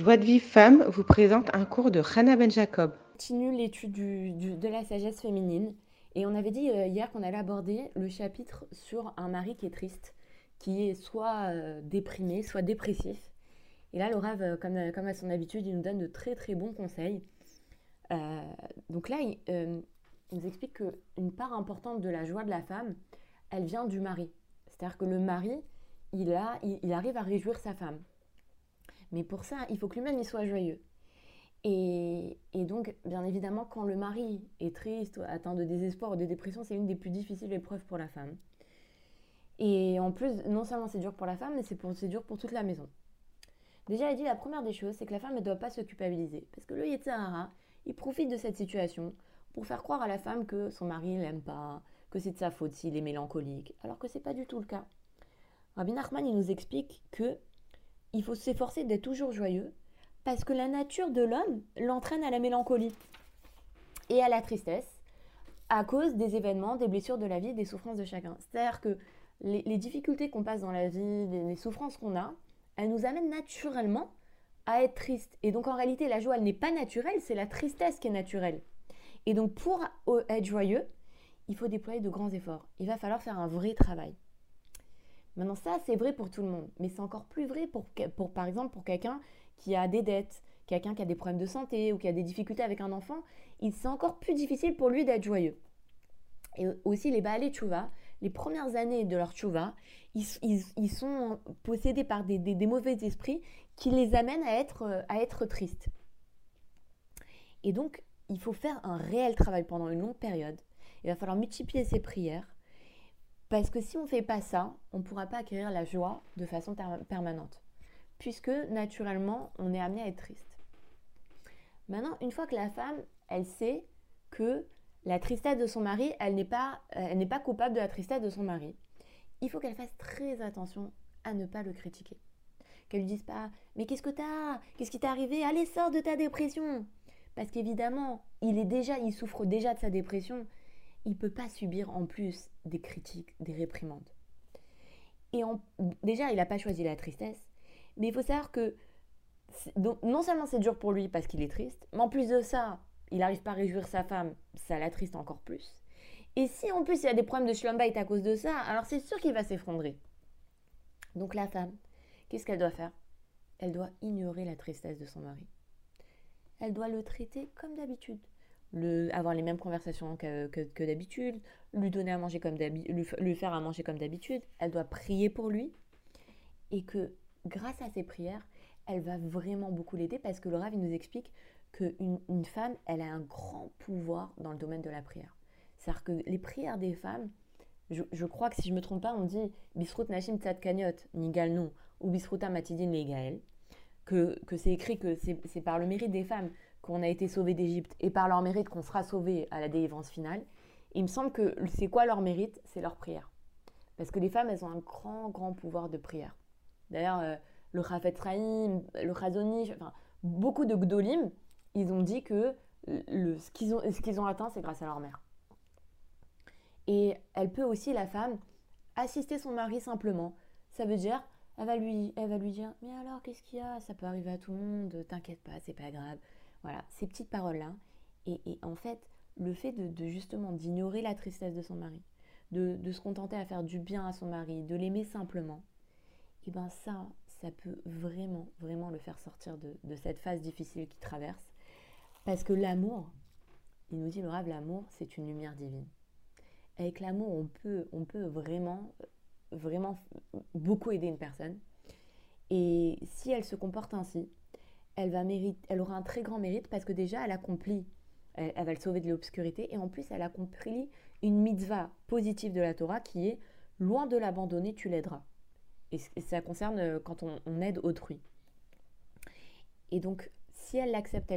Joie de Vie Femme vous présente un cours de Hannah Ben Jacob. continue l'étude de la sagesse féminine. Et on avait dit euh, hier qu'on allait aborder le chapitre sur un mari qui est triste, qui est soit euh, déprimé, soit dépressif. Et là, rêve, euh, comme, comme, à son habitude, il nous donne de très très bons conseils. donc là, il, nous explique qu'une part importante de la joie de la femme, elle vient du mari. C'est-à-dire que le mari, il arrive à réjouir sa femme. Mais pour ça, il faut que lui-même il soit joyeux. Et, donc, bien évidemment, quand le mari est triste, atteint de désespoir ou de dépression, c'est une des plus difficiles épreuves pour la femme. Et en plus, non seulement c'est dur pour la femme, mais c'est dur pour toute la maison. Déjà, il dit la première des choses, c'est que la femme ne doit pas se culpabiliser. Parce que le Yetzirara, il profite de cette situation pour faire croire à la femme que son mari ne l'aime pas, que c'est de sa faute s'il est mélancolique, alors que ce n'est pas du tout le cas. Rabbi Nachman, il nous explique que il faut s'efforcer d'être toujours joyeux parce que la nature de l'homme l'entraîne à la mélancolie et à la tristesse à cause des événements, des blessures de la vie, des souffrances de chacun. C'est-à-dire que les, difficultés qu'on passe dans la vie, les, souffrances qu'on a, elles nous amènent naturellement à être tristes. Et donc en réalité, la joie, elle n'est pas naturelle, c'est la tristesse qui est naturelle. Et donc pour être joyeux, il faut déployer de grands efforts. Il va falloir faire un vrai travail. Maintenant, ça, c'est vrai pour tout le monde, mais c'est encore plus vrai pour, par exemple, pour quelqu'un qui a des dettes, quelqu'un qui a des problèmes de santé ou qui a des difficultés avec un enfant, c'est encore plus difficile pour lui d'être joyeux. Et aussi, les Baalé Tchouva, les premières années de leur Tchouva, ils, sont possédés par des, mauvais esprits qui les amènent à être tristes. Et donc, il faut faire un réel travail pendant une longue période. Il va falloir multiplier ses prières parce que si on ne fait pas ça, on ne pourra pas acquérir la joie de façon permanente. Puisque naturellement, on est amené à être triste. Maintenant, une fois que la femme, elle sait que la tristesse de son mari, elle n'est pas, pas coupable de la tristesse de son mari, il faut qu'elle fasse très attention à ne pas le critiquer. Qu'elle lui dise pas Mais qu'est-ce que t'as? Qu'est-ce qui t'est arrivé? Allez, sors de ta dépression Parce qu'évidemment, il est déjà, il souffre déjà de sa dépression il peut pas subir en plus des critiques, des réprimandes. Et déjà, il n'a pas choisi la tristesse, mais il faut savoir que non seulement c'est dur pour lui parce qu'il est triste, mais en plus de ça, il n'arrive pas à réjouir sa femme, ça l'attriste encore plus. Et si en plus il a des problèmes de schlumbite à cause de ça, alors c'est sûr qu'il va s'effondrer. Donc la femme, qu'est-ce qu'elle doit faire? Elle doit ignorer la tristesse de son mari. Elle doit le traiter comme d'habitude avoir les mêmes conversations que, que, d'habitude, lui donner à manger comme lui, lui faire à manger comme d'habitude. Elle doit prier pour lui et que grâce à ses prières, elle va vraiment beaucoup l'aider parce que le Rav nous explique qu'une une femme, elle a un grand pouvoir dans le domaine de la prière. C'est-à-dire que les prières des femmes, je, crois que si je me trompe pas, on dit Bisrut Nashim Tzad Kanyot, Nigal non, ou Bisruta Matidin Legael, que, c'est écrit que c'est par le mérite des femmes qu'on a été sauvé d'Égypte et par leur mérite qu'on sera sauvé à la délivrance finale, il me semble que c'est quoi leur mérite? C'est leur prière. Parce que les femmes, elles ont un grand, grand pouvoir de prière. D'ailleurs, euh, le Rafet Rahim, le Khazoni, enfin, beaucoup de Gdolim, ils ont dit que le, ce qu'ils ont atteint, c'est grâce à leur mère. Et elle peut aussi, la femme, assister son mari simplement. Ça veut dire, elle va lui, elle va lui dire, mais alors, qu'est-ce qu'il y a? Ça peut arriver à tout le monde, t'inquiète pas, c'est pas grave. Voilà, ces petites paroles-là. Et, en fait, le fait de, justement d'ignorer la tristesse de son mari, de, se contenter à faire du bien à son mari, de l'aimer simplement, et eh bien ça, ça peut vraiment, vraiment le faire sortir de, cette phase difficile qu'il traverse. Parce que l'amour, il nous dit le l'amour, c'est une lumière divine. Avec l'amour, on peut, on peut vraiment, vraiment beaucoup aider une personne. Et si elle se comporte ainsi, elle, va mérite, elle aura un très grand mérite parce que déjà, elle accomplit, elle, va le sauver de l'obscurité et en plus, elle accomplit une mitzvah positive de la Torah qui est loin de l'abandonner, tu l'aideras. Et, ça concerne euh, quand on, aide autrui. Et donc, si elle l'accepte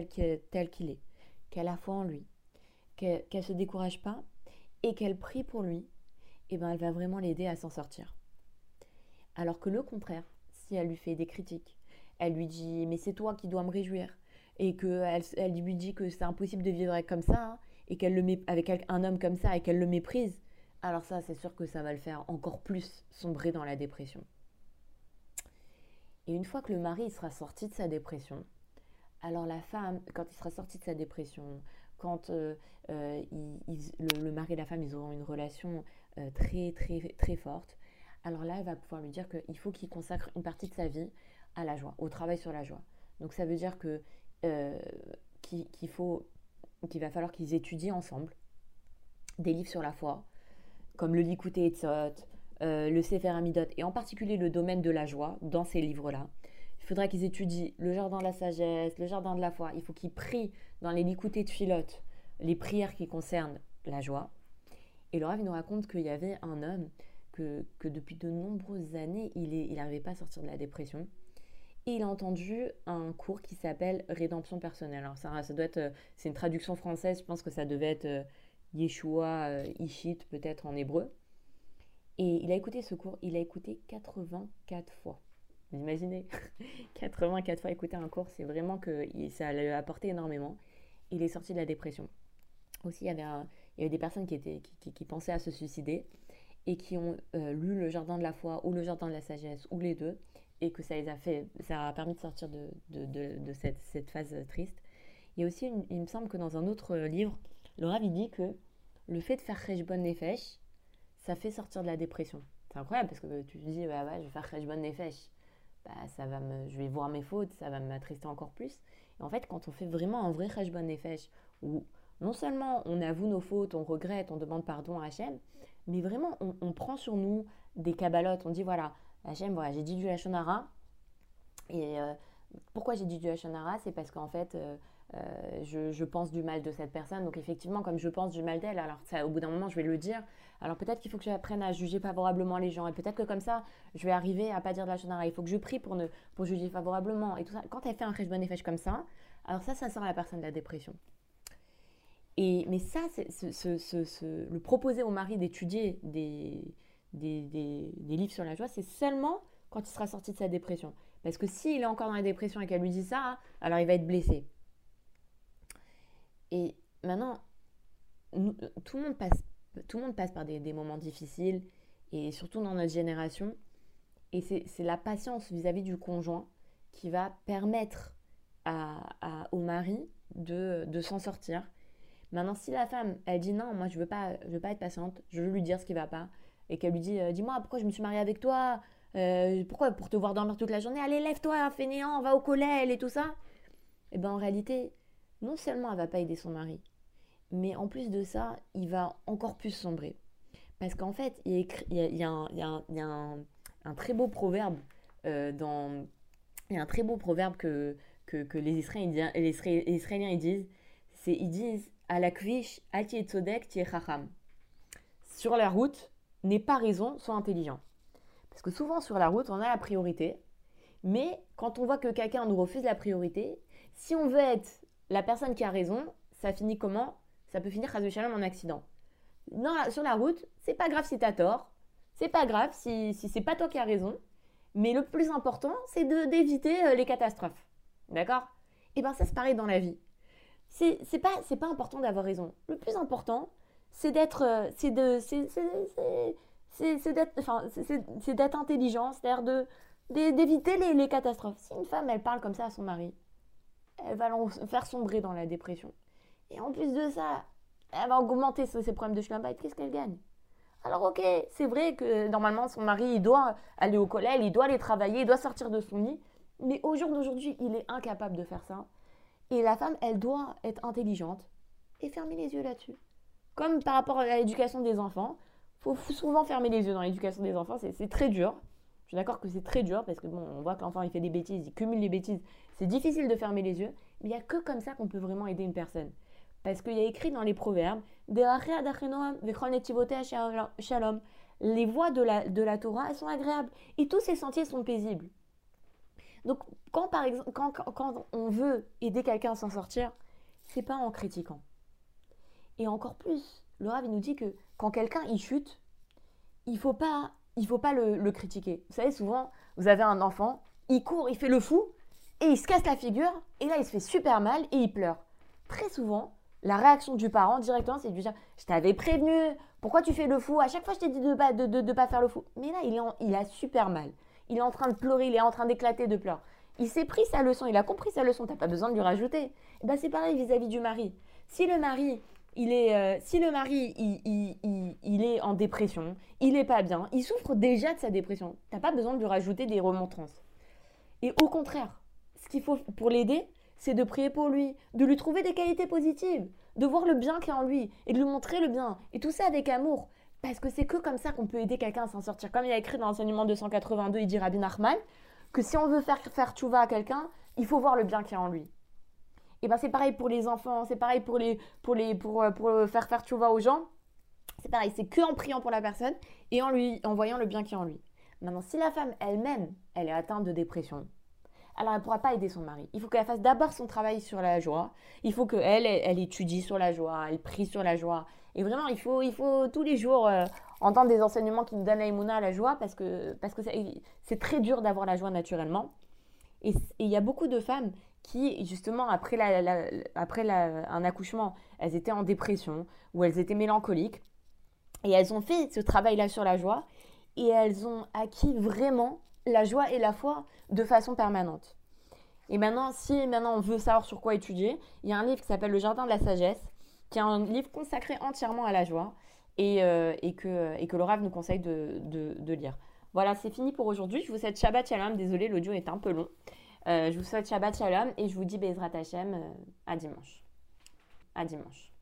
tel qu'il est, qu'elle a foi en lui, qu'elle ne se décourage pas et qu'elle prie pour lui, eh ben, elle va vraiment l'aider à s'en sortir. Alors que le contraire, si elle lui fait des critiques, elle lui dit mais c'est toi qui dois me réjouir et qu'elle elle lui dit que c'est impossible de vivre comme ça hein, et qu'elle le met avec un homme comme ça et qu'elle le méprise, alors ça c'est sûr que ça va le faire encore plus sombrer dans la dépression. Et une fois que le mari sera sorti de sa dépression, alors la femme, quand il sera sorti de sa dépression, quand euh, euh, le, mari et la femme ils auront une relation euh, très très très forte, alors là elle va pouvoir lui dire qu'il faut qu'il consacre une partie de sa vie à la joie, au travail sur la joie. Donc ça veut dire que qu'il faut qu'il va falloir qu'ils étudient ensemble des livres sur la foi, comme le Likutei Etzot, euh, le Sefer Amidot, et en particulier le domaine de la joie dans ces livres-là. Il faudra qu'ils étudient le jardin de la sagesse, le jardin de la foi. Il faut qu'ils prient dans les Likutei Tfilot, les prières qui concernent la joie. Et Rav nous raconte qu'il y avait un homme que, depuis de nombreuses années, il n'arrivait pas à sortir de la dépression. Et il a entendu un cours qui s'appelle Rédemption personnelle. Alors ça, ça doit être, euh, c'est une traduction française, je pense que ça devait être euh, Yeshua, euh, Ishit peut-être en hébreu. Et il a écouté ce cours, il a écouté 84 fois. Vous imaginez? 84 fois écouter un cours, c'est vraiment que ça lui a apporté énormément. Il est sorti de la dépression. Aussi, il y avait, il y avait des personnes qui, étaient, qui, pensaient à se suicider et qui ont lu le Jardin de la foi ou le Jardin de la sagesse ou les deux et que ça les a fait, ça a permis de sortir de, de, de, cette, cette, phase triste. Il y a aussi, il me semble que dans un autre livre, le Rav dit que le fait de faire Khejbon Nefesh, ça fait sortir de la dépression. C'est incroyable parce que tu te dis, bah ouais, je vais faire Khejbon Nefesh, bah, ça va me, je vais voir mes fautes, ça va m'attrister encore plus. Et en fait, quand on fait vraiment un vrai Khejbon Nefesh, où non seulement on avoue nos fautes, on regrette, on demande pardon à Hachem, mais vraiment on, prend sur nous des cabalotes, on dit voilà, Hachem, voilà, j'ai dit du Hachonara. Et euh, pourquoi j'ai dit du Hachonara? C'est parce qu'en fait, euh, euh, je, pense du mal de cette personne. Donc effectivement, comme je pense du mal d'elle, alors au bout d'un moment, je vais le dire. Alors peut-être qu'il faut que j'apprenne à juger favorablement les gens. Et peut-être que comme ça, je vais arriver à pas dire de la Hachonara. Il faut que je prie pour, ne, pour juger favorablement. Et tout ça. Quand elle fait un bonne comme ça, alors ça, ça sort la personne de la dépression. Mais ça, le proposer au mari d'étudier des, livres sur la joie, c'est seulement quand il sera sorti de sa dépression. Parce que s'il est encore dans la dépression et qu'elle lui dit ça, alors il va être blessé. Et maintenant, tout, le monde passe, par des, moments difficiles, et surtout dans notre génération. Et c'est la patience vis-à-vis du conjoint qui va permettre au mari de s'en sortir. Maintenant, si la femme, elle dit non, moi je veux pas, je veux pas être patiente, je veux lui dire ce qui va pas, et qu'elle lui dit euh, Dis-moi, pourquoi je me suis mariée avec toi euh, Pourquoi Pour te voir dormir toute la journée Allez, lève-toi, fainéant, va au collège et tout ça. Et eh bien en réalité, non seulement elle va pas aider son mari, mais en plus de ça, il va encore plus sombrer. Parce qu'en fait, il y, a, un, très beau proverbe euh, dans. Il y a un très beau proverbe que, que, les, Israéliens, les Israéliens ils disent c'est ils disent Sur la route, n'est pas raison, soit intelligent. Parce que souvent sur la route, on a la priorité, mais quand on voit que quelqu'un nous refuse la priorité, si on veut être la personne qui a raison, ça finit comment? Ça peut finir en accident. Non, sur la route, c'est pas grave si tu as tort, c'est pas grave si, si c'est pas toi qui as raison, mais le plus important, c'est d'éviter euh, les catastrophes. D'accord? Et eh bien ça c'est pareil dans la vie. C'est pas, pas important d'avoir raison. Le plus important, c'est d'être euh, c'est de c'est d'être enfin c'est d'être intelligent c'est-à-dire de d'éviter les, les, catastrophes. Si une femme elle parle comme ça à son mari elle va faire sombrer dans la dépression. Et en plus de ça elle va augmenter ses, problèmes de schlumbite qu'est-ce qu'elle gagne? Alors ok c'est vrai que normalement son mari il doit aller au collège il doit aller travailler il doit sortir de son lit mais au jour d'aujourd'hui il est incapable de faire ça et la femme elle doit être intelligente et fermer les yeux là-dessus comme par rapport à l'éducation des enfants, faut souvent fermer les yeux dans l'éducation des enfants, c'est très dur. Je suis d'accord que c'est très dur parce que bon, on voit que l'enfant il fait des bêtises, il cumule les bêtises. C'est difficile de fermer les yeux, mais il n'y a que comme ça qu'on peut vraiment aider une personne. Parce qu'il y a écrit dans les proverbes les voies de la, de la Torah, elles sont agréables et tous ces sentiers sont paisibles. Donc, quand par exemple, quand, quand on veut aider quelqu'un à s'en sortir, c'est pas en critiquant. Et encore plus, le Rav, nous dit que quand quelqu'un il chute, il faut pas, il faut pas le, critiquer. Vous savez, souvent, vous avez un enfant, il court, il fait le fou, et il se casse la figure, et là, il se fait super mal, et il pleure. Très souvent, la réaction du parent directement, c'est de lui dire Je t'avais prévenu, pourquoi tu fais le fou? À chaque fois, je t'ai dit de ne pas, de, de, pas faire le fou. Mais là, il, il a super mal. Il est en train de pleurer, il est en train d'éclater de pleurs. Il s'est pris sa leçon, il a compris sa leçon, t'as pas besoin de lui rajouter. Et ben c'est pareil vis-à-vis du mari. Si le mari, il est, euh, si le mari, il, est en dépression, il est pas bien, il souffre déjà de sa dépression. T'as pas besoin de lui rajouter des remontrances. Et au contraire, ce qu'il faut pour l'aider, c'est de prier pour lui, de lui trouver des qualités positives, de voir le bien qu'il y a en lui et de lui montrer le bien. Et tout ça avec amour. Parce que c'est que comme ça qu'on peut aider quelqu'un à s'en sortir. Comme il a écrit dans l'enseignement 282, il dit Rabbi Nachman, que si on veut faire faire tchouva à quelqu'un, il faut voir le bien qu'il y a en lui. Et ben c'est pareil pour les enfants, c'est pareil pour les pour les pour, euh, pour faire faire tchouva aux gens. C'est pareil, c'est que en priant pour la personne et en lui en voyant le bien qu'il y a en lui. Maintenant, si la femme elle-même, elle est atteinte de dépression, alors elle ne pourra pas aider son mari. Il faut qu'elle fasse d'abord son travail sur la joie. Il faut qu'elle, elle, étudie sur la joie, elle prie sur la joie. Et vraiment, il faut, il faut tous les jours euh, entendre des enseignements qui nous donnent à la joie parce que parce que c'est très dur d'avoir la joie naturellement. Et il y a beaucoup de femmes qui, justement, après, la, après un accouchement, elles étaient en dépression ou elles étaient mélancoliques. Et elles ont fait ce travail-là sur la joie et elles ont acquis vraiment la joie et la foi de façon permanente. Et maintenant, si maintenant on veut savoir sur quoi étudier, il y a un livre qui s'appelle Le Jardin de la Sagesse, qui est un livre consacré entièrement à la joie et, euh, que, et que Rav nous conseille de, lire. Voilà, c'est fini pour aujourd'hui. Je vous souhaite Shabbat Shalom. Désolé, l'audio est un peu long. Euh, je vous souhaite Shabbat Shalom et je vous dis Bezrat Hashem euh, à dimanche. À dimanche.